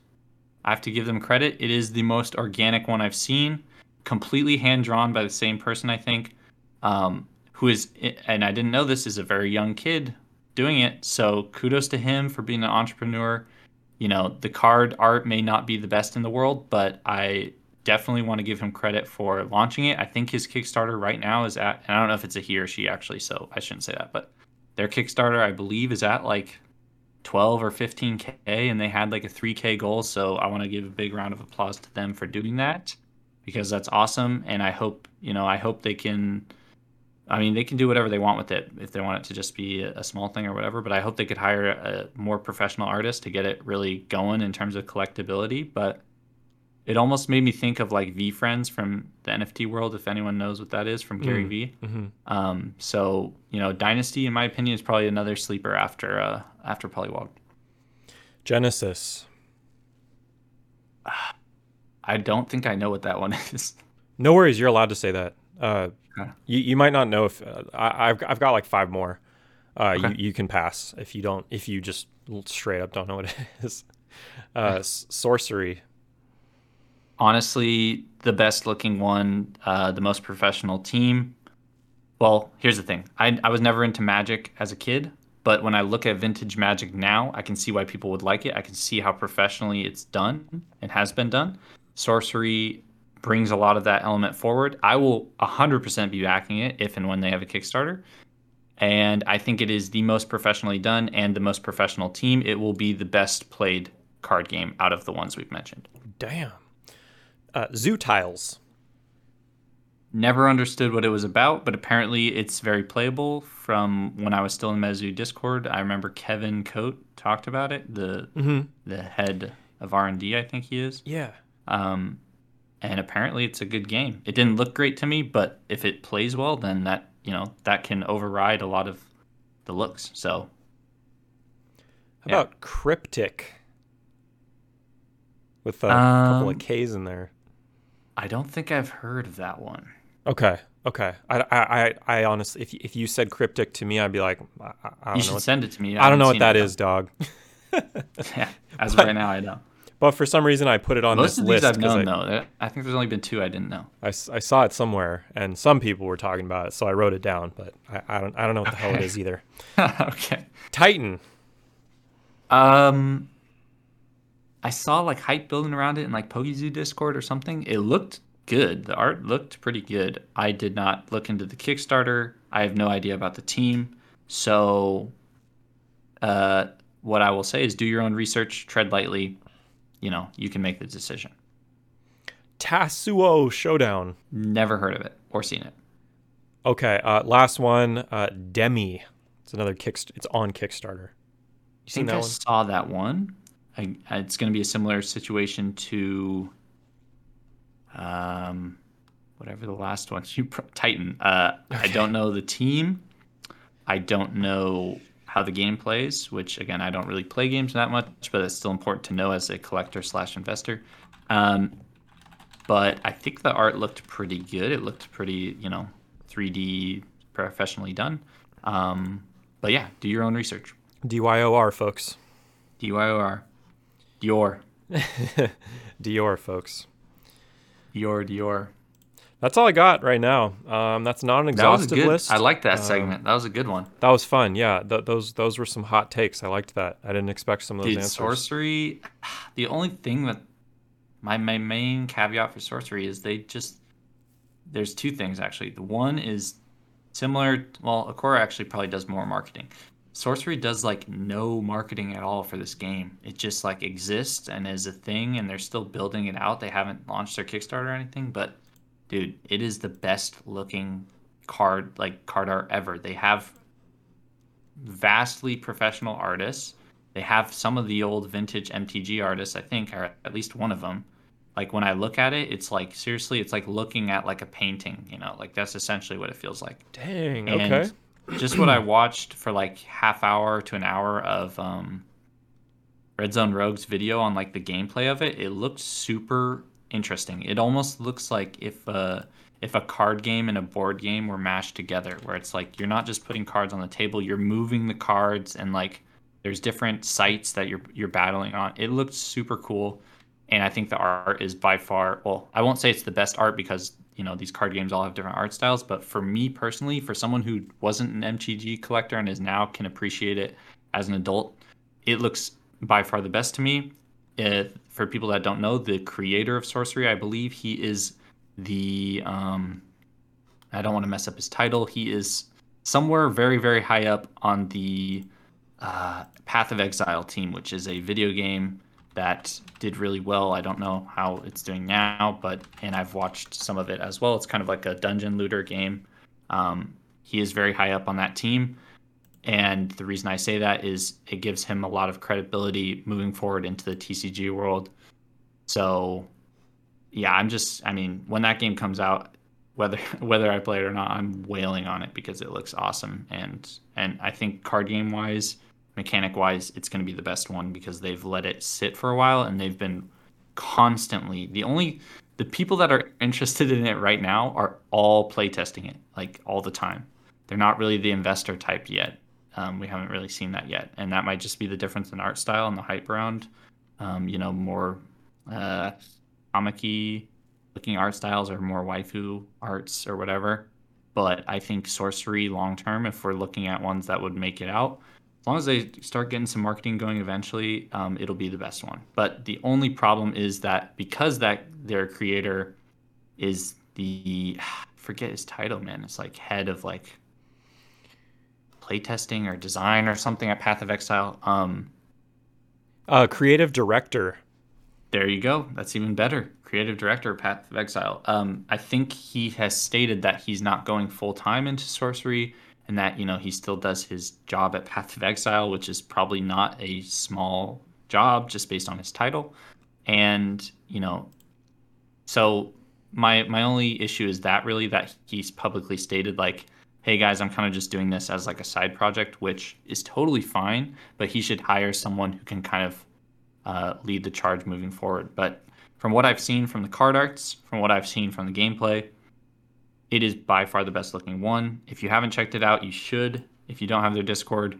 I have to give them credit. It is the most organic one I've seen. Completely hand drawn by the same person, I think. Um, who is, and I didn't know this, is a very young kid doing it. So kudos to him for being an entrepreneur. You know, the card art may not be the best in the world, but I definitely want to give him credit for launching it. I think his Kickstarter right now is at, and I don't know if it's a he or she actually, so I shouldn't say that, but their Kickstarter, I believe, is at like 12 or 15K, and they had like a 3K goal. So I want to give a big round of applause to them for doing that because that's awesome. And I hope, you know, I hope they can. I mean, they can do whatever they want with it if they want it to just be a small thing or whatever. But I hope they could hire a more professional artist to get it really going in terms of collectability. But it almost made me think of like VeeFriends from the NFT world, if anyone knows what that is from Gary Mm, Vee. mhm. Um, so you know, Dynasty, in my opinion, is probably another sleeper after uh, after Polywog. Genesis. I don't think I know what that one is. No worries, you're allowed to say that. Uh, Okay. you, you might not know if uh, I, I've I've got like five more. Uh, Okay. you, you can pass if you don't if you just straight up don't know what it is. Uh, s- sorcery. Honestly, the best looking one, uh, the most professional team. Well, here's the thing. I, I was never into Magic as a kid, but when I look at vintage Magic now, I can see why people would like it. I can see how professionally it's done and has been done. Sorcery brings a lot of that element forward. I will 100% be backing it if and when they have a Kickstarter. And I think it is the most professionally done and the most professional team. It will be the best played card game out of the ones we've mentioned. Damn. Uh, zoo tiles. Never understood what it was about, but apparently it's very playable. From when I was still in MetaZoo Discord, I remember Kevin Coate talked about it, the Mm-hmm. the head of R and D, I think he is. Yeah. Um, and apparently it's a good game. It didn't look great to me, but if it plays well, then that you know that can override a lot of the looks. So How Yeah. about cryptic? With a couple of Um, K's in there. I don't think I've heard of that one. Okay. Okay. I, I, I, I honestly, if, you- if you said cryptic to me, I'd be like, I, I I don't know. should What, send it to me. I don't know what that is, dog. yeah, as of right now, I know. But for some reason, I put it on Most this of these list I've known I, though. I think there's only been two I didn't know. I saw it somewhere, and some people were talking about it, so I wrote it down. But I, I don't, I don't know what the hell it is either. okay. Titan. Um, I saw like hype building around it in like PokeZoo Discord or something. It looked good. The art looked pretty good. I did not look into the Kickstarter. I have no idea about the team. So, uh, what I will say is do your own research, tread lightly. You know, you can make the decision. Tasuo Showdown. Never heard of it or seen it. Okay. Uh, last one. Uh, Demi. It's another kick. It's on Kickstarter. You think I one? saw that one. I, it's going to be a similar situation to, um, whatever the last one. You Titan. Uh, I don't know the team. I don't know how the game plays. Which again, I don't really play games that much, but it's still important to know as a collector slash investor. Um, but I think the art looked pretty good. It looked pretty, you know, 3D professionally done. Um, but yeah, do your own research. DYOR, folks. DYOR. Dior. Dior, folks. Dior, Dior. That's all I got right now. Um, that's not an exhaustive good, list. I like that Um, segment. That was a good one. That was fun. Yeah, th- those those were some hot takes. I liked that. I didn't expect some of those Dude, answers. sorcery. The only thing that my my main caveat for sorcery is they just there's two things actually. The one is similar. Well, Akora actually probably does more marketing. Sorcery does like no marketing at all for this game. It just like exists and is a thing, and they're still building it out. They haven't launched their Kickstarter or anything, but dude, it is the best looking card like card art ever. They have vastly professional artists. They have some of the old vintage MTG artists, I think, or at least one of them. Like when I look at it, it's like seriously, it's like looking at like a painting. You know, like that's essentially what it feels like. Dang. And Okay. just what I watched for like half hour to an hour of um, Red Zone Rogue's video on like the gameplay of it, it looked super interesting. It almost looks like if uh, if a card game and a board game were mashed together, where it's like you're not just putting cards on the table, you're moving the cards and like there's different sites that you're you're battling on. It looked super cool, and I think the art is by far well. I won't say it's the best art because you know these card games all have different art styles, but for me personally, for someone who wasn't an MTG collector and is now can appreciate it as an adult, it looks by far the best to me. Uh, for people that don't know, the creator of Sorcery, I believe he is the um, I don't want to mess up his title. He is somewhere very very high up on the uh, Path of Exile team, which is a video game that did really well. I don't know how it's doing now, but and I've watched some of it as well. It's kind of like a dungeon looter game. Um, he is very high up on that team, and the reason I say that is it gives him a lot of credibility moving forward into the TCG world. So, yeah, I'm just. I mean, when that game comes out, whether whether I play it or not, I'm wailing on it because it looks awesome, and and I think card game wise mechanic wise, it's going to be the best one because they've let it sit for a while and they've been constantly the only the people that are interested in it right now are all playtesting it like all the time. They're not really the investor type yet. Um, we haven't really seen that yet, and that might just be the difference in art style and the hype around. Um, you know, more uh, comic-y looking art styles or more waifu arts or whatever. But I think sorcery long term, if we're looking at ones that would make it out, as long as they start getting some marketing going eventually, um, it'll be the best one. But the only problem is that because that their creator is the forget his title, man. It's like head of like playtesting or design or something at Path of Exile. Um, Uh, creative director. there you go. That's even better. Creative director of Path of Exile. Um, I think he has stated that he's not going full time into sorcery and that you know he still does his job at Path of Exile, which is probably not a small job just based on his title. And you know, so my my only issue is that really that he's publicly stated like, hey guys, I'm kind of just doing this as like a side project, which is totally fine. But he should hire someone who can kind of uh, lead the charge moving forward. But from what I've seen from the card arts, from what I've seen from the gameplay, it is by far the best looking one. If you haven't checked it out, you should. If you don't have their Discord,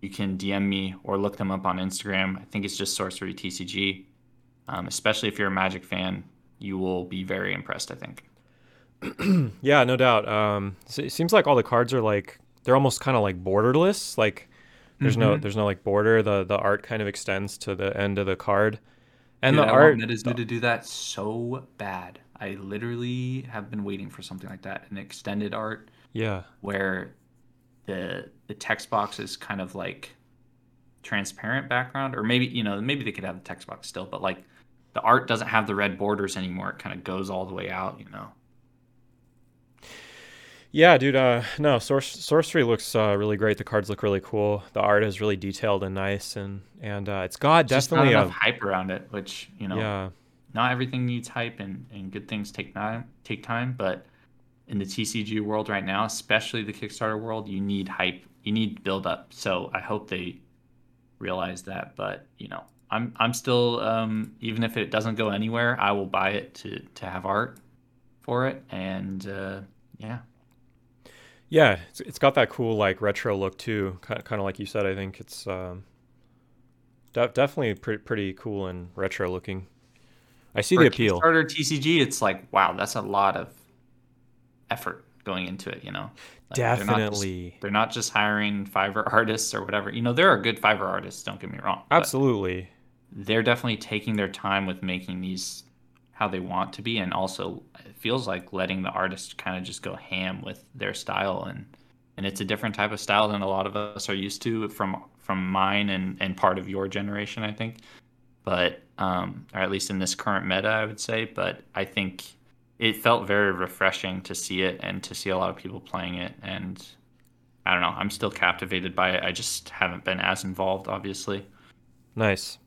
you can DM me or look them up on Instagram. I think it's just Sorcery TCG. Um, especially if you're a Magic fan, you will be very impressed. I think. Yeah, no doubt. Um, it seems like all the cards are like they're almost kind of like borderless. Like there's no Mhm. there's no like border. The the art kind of extends to the end of the card, and Dude, the I art. That is Metazoo to do that so bad. I literally have been waiting for something like that, an extended art Yeah, where the the text box is kind of like transparent background or maybe you know maybe they could have the text box still but like the art doesn't have the red borders anymore it kind of goes all the way out you know yeah, dude. Uh, no, sor- sorcery looks uh, really great. The cards look really cool. The art is really detailed and nice, and and uh, it's got just not definitely enough a hype around it which you know yeah. not everything needs hype and, and good things take time take time but in the tcg world right now especially the kickstarter world you need hype you need build up so i hope they realize that but you know i'm i'm still um, even if it doesn't go anywhere i will buy it to to have art for it and uh, yeah Yeah, it's, it's got that cool like retro look too. Kind of, kind of like you said. I think it's um, de- definitely pretty pretty cool and retro looking. I see For the appeal. Kickstarter TCG, it's like wow, that's a lot of effort going into it. You know, Like, they're not just- Definitely. They're not just hiring Fiverr artists or whatever. You know, there are good Fiverr artists. Don't get me wrong. Absolutely. they're definitely taking their time with making these how they want to be, and also it feels like letting the artist kind of just go ham with their style, and and it's a different type of style than a lot of us are used to from from mine and and part of your generation, I think. But um, or at least in this current meta, I would say. But I think it felt very refreshing to see it and to see a lot of people playing it, and I don't know. I'm still captivated by it. I just haven't been as involved, obviously. Nice.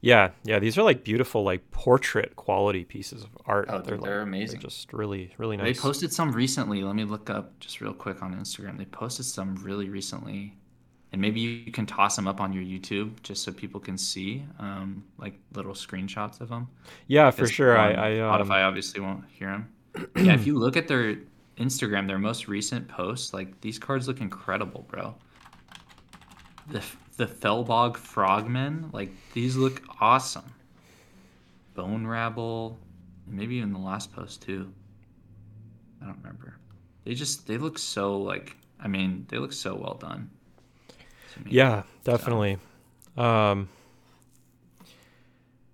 Yeah, yeah. These are like beautiful, like portrait quality pieces of art. Oh, like- they're amazing. just really, really nice. They posted some recently. Let me look up just real quick on Instagram. They posted some really recently, and maybe you can toss them up on your YouTube just so people can see, um, like little screenshots of them. yeah, for sure. I, I um, Spotify obviously won't hear them. yeah, if you look at their Instagram, their most recent posts, like these cards look incredible, bro. The the Felbog Frogmen, like these look awesome. Bone Rabble, maybe even the last post too. I don't remember. They just they look so like I mean they look so well done. Yeah, definitely. Um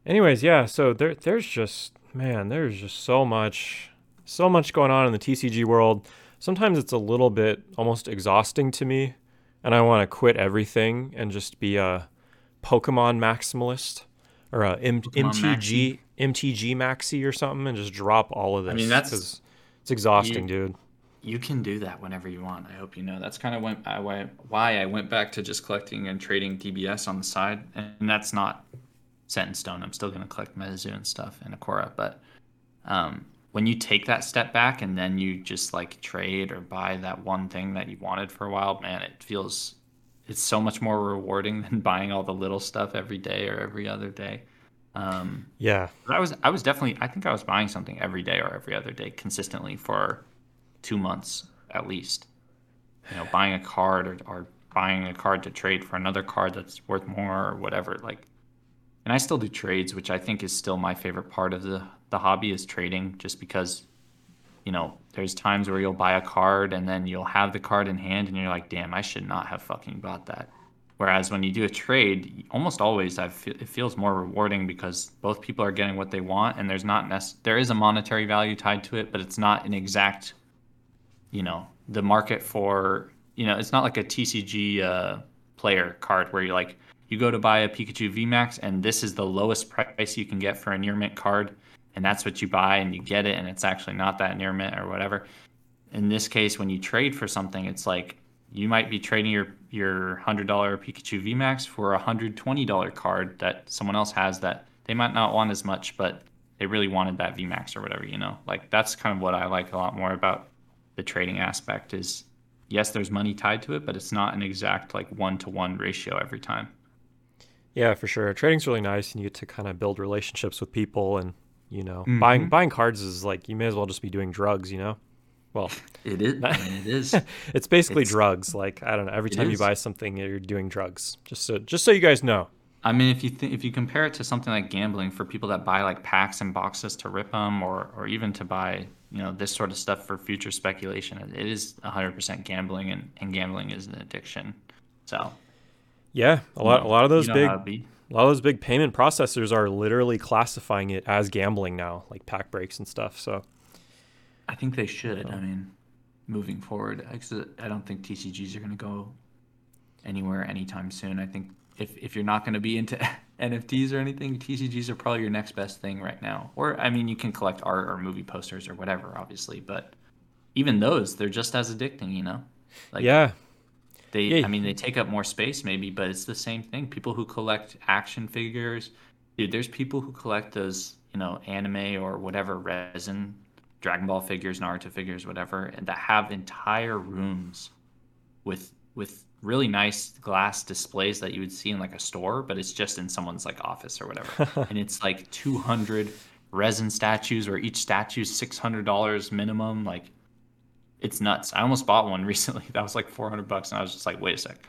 anyways, yeah, so there there's just man, there's just so much so much going on in the TCG world. Sometimes it's a little bit almost exhausting to me and I want to quit everything and just be a Pokemon maximalist or a M- MTG MTG maxi or something and just drop all of this. I mean, that's- 'cause it's exhausting, you- dude. You can do that whenever you want. I hope you know. That's kind of when I why why I went back to just collecting and trading DBS on the side, and that's not set in stone. I'm still gonna collect MetaZoo and stuff and Akora, but um, when you take that step back and then you just like trade or buy that one thing that you wanted for a while, man, it feels it's so much more rewarding than buying all the little stuff every day or every other day. Um, Yeah. I was I was definitely I think I was buying something every day or every other day consistently for two months at least. You know, buying a card or, or buying a card to trade for another card that's worth more or whatever. Like and I still do trades, which I think is still my favorite part of the, the hobby is trading just because you know, there's times where you'll buy a card and then you'll have the card in hand and you're like, damn, I should not have fucking bought that. Whereas when you do a trade, almost always I it feels more rewarding because both people are getting what they want, and there's not nec- there is a monetary value tied to it, but it's not an exact, you know, the market for you know, it's not like a TCG uh, player card where you're like you go to buy a Pikachu VMAX and this is the lowest price you can get for a near mint card, and that's what you buy and you get it, and it's actually not that near mint or whatever. In this case, when you trade for something, it's like you might be trading your your hundred dollar Pikachu VMAX for a hundred twenty dollar card that someone else has that they might not want as much, but they really wanted that VMAX or whatever, you know. Like that's kind of what I like a lot more about the trading aspect is yes, there's money tied to it, but it's not an exact like one to one ratio every time. Yeah, for sure. Trading's really nice, and you get to kind of build relationships with people, and you know, buying Mhm. buying cards is like you may as well just be doing drugs, you know. Well, It is. I mean, it is. it's basically It's- drugs. Like I don't know. Every It time you buy something, you're doing drugs. Just so just so you guys know. I mean, if you th- if you compare it to something like gambling, for people that buy like packs and boxes to rip them, or or even to buy you know this sort of stuff for future speculation, it it is 100% gambling, and, and gambling is an addiction. So Yeah, a lot a lot of those you know big how it be. A lot of those big payment processors are literally classifying it as gambling now, like pack breaks and stuff. So I think they should. I mean, moving forward, I don't think TCGs are going to go anywhere anytime soon. I think if if you're not going to be into NFTs or anything, TCGs are probably your next best thing right now. Or I mean, you can collect art or movie posters or whatever, obviously, but even those, they're just as addicting, you know. Like yeah, they, Yeah. I mean, they take up more space maybe, but it's the same thing. People who collect action figures, dude. There's people who collect those, you know, anime or whatever resin, Dragon Ball figures, Naruto figures, whatever, and that have entire rooms with with really nice glass displays that you would see in like a store, but it's just in someone's like office or whatever. and it's like 200 resin statues, where each statue is $600 minimum. Like it's nuts. I almost bought one recently. That was like 400 bucks, and I was just like, wait a sec.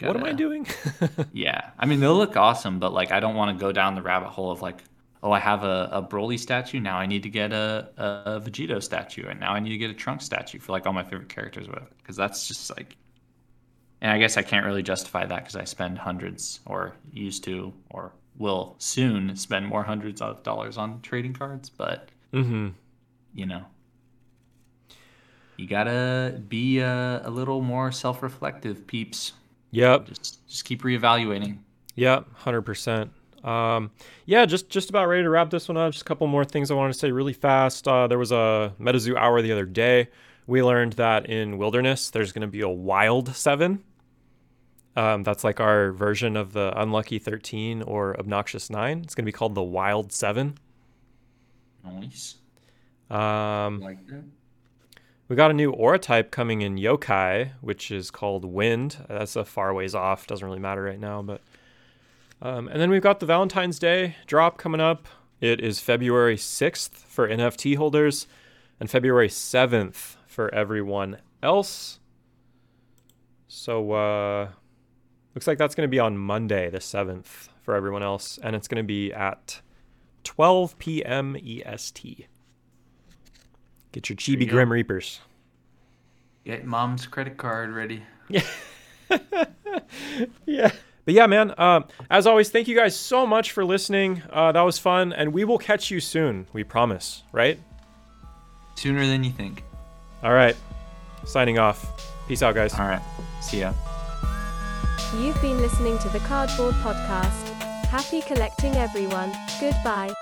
what am I doing? Yeah, I mean they'll look awesome, but like I don't want to go down the rabbit hole of like, oh, I have a, a Broly statue. Now I need to get a, a Vegito statue, and now I need to get a Trunk statue for like all my favorite characters, whatever. Because that's just like, and I guess I can't really justify that because I spend hundreds, or used to, or will soon spend more hundreds of dollars on trading cards. But mm-hmm. you know, you gotta be a, a little more self-reflective, peeps. Yep. Just just keep reevaluating. Yep. Hundred percent. Um, yeah, just just about ready to wrap this one up. Just a couple more things I wanted to say really fast. Uh, there was a MetaZoo hour the other day. We learned that in Wilderness, there's going to be a Wild Seven. Um, that's like our version of the Unlucky 13 or Obnoxious 9. It's going to be called the Wild 7. Nice. Um, Like that. We got a new aura type coming in Yokai, which is called Wind. That's a far ways off. Doesn't really matter right now, but. Um, and then we've got the Valentine's Day drop coming up. It is February 6th for NFT holders and February 7th for everyone else. So, uh, looks like that's going to be on Monday, the 7th, for everyone else. And it's going to be at 12 p.m. EST. Get your you Chibi go. Grim Reapers. Get mom's credit card ready. yeah. yeah. But yeah, man. Um, as always, thank you guys so much for listening. Uh, that was fun, and we will catch you soon. We promise, right? Sooner than you think. All right. Signing off. Peace out, guys. All right. See ya. You've been listening to the Cardboard Podcast. Happy collecting, everyone. Goodbye.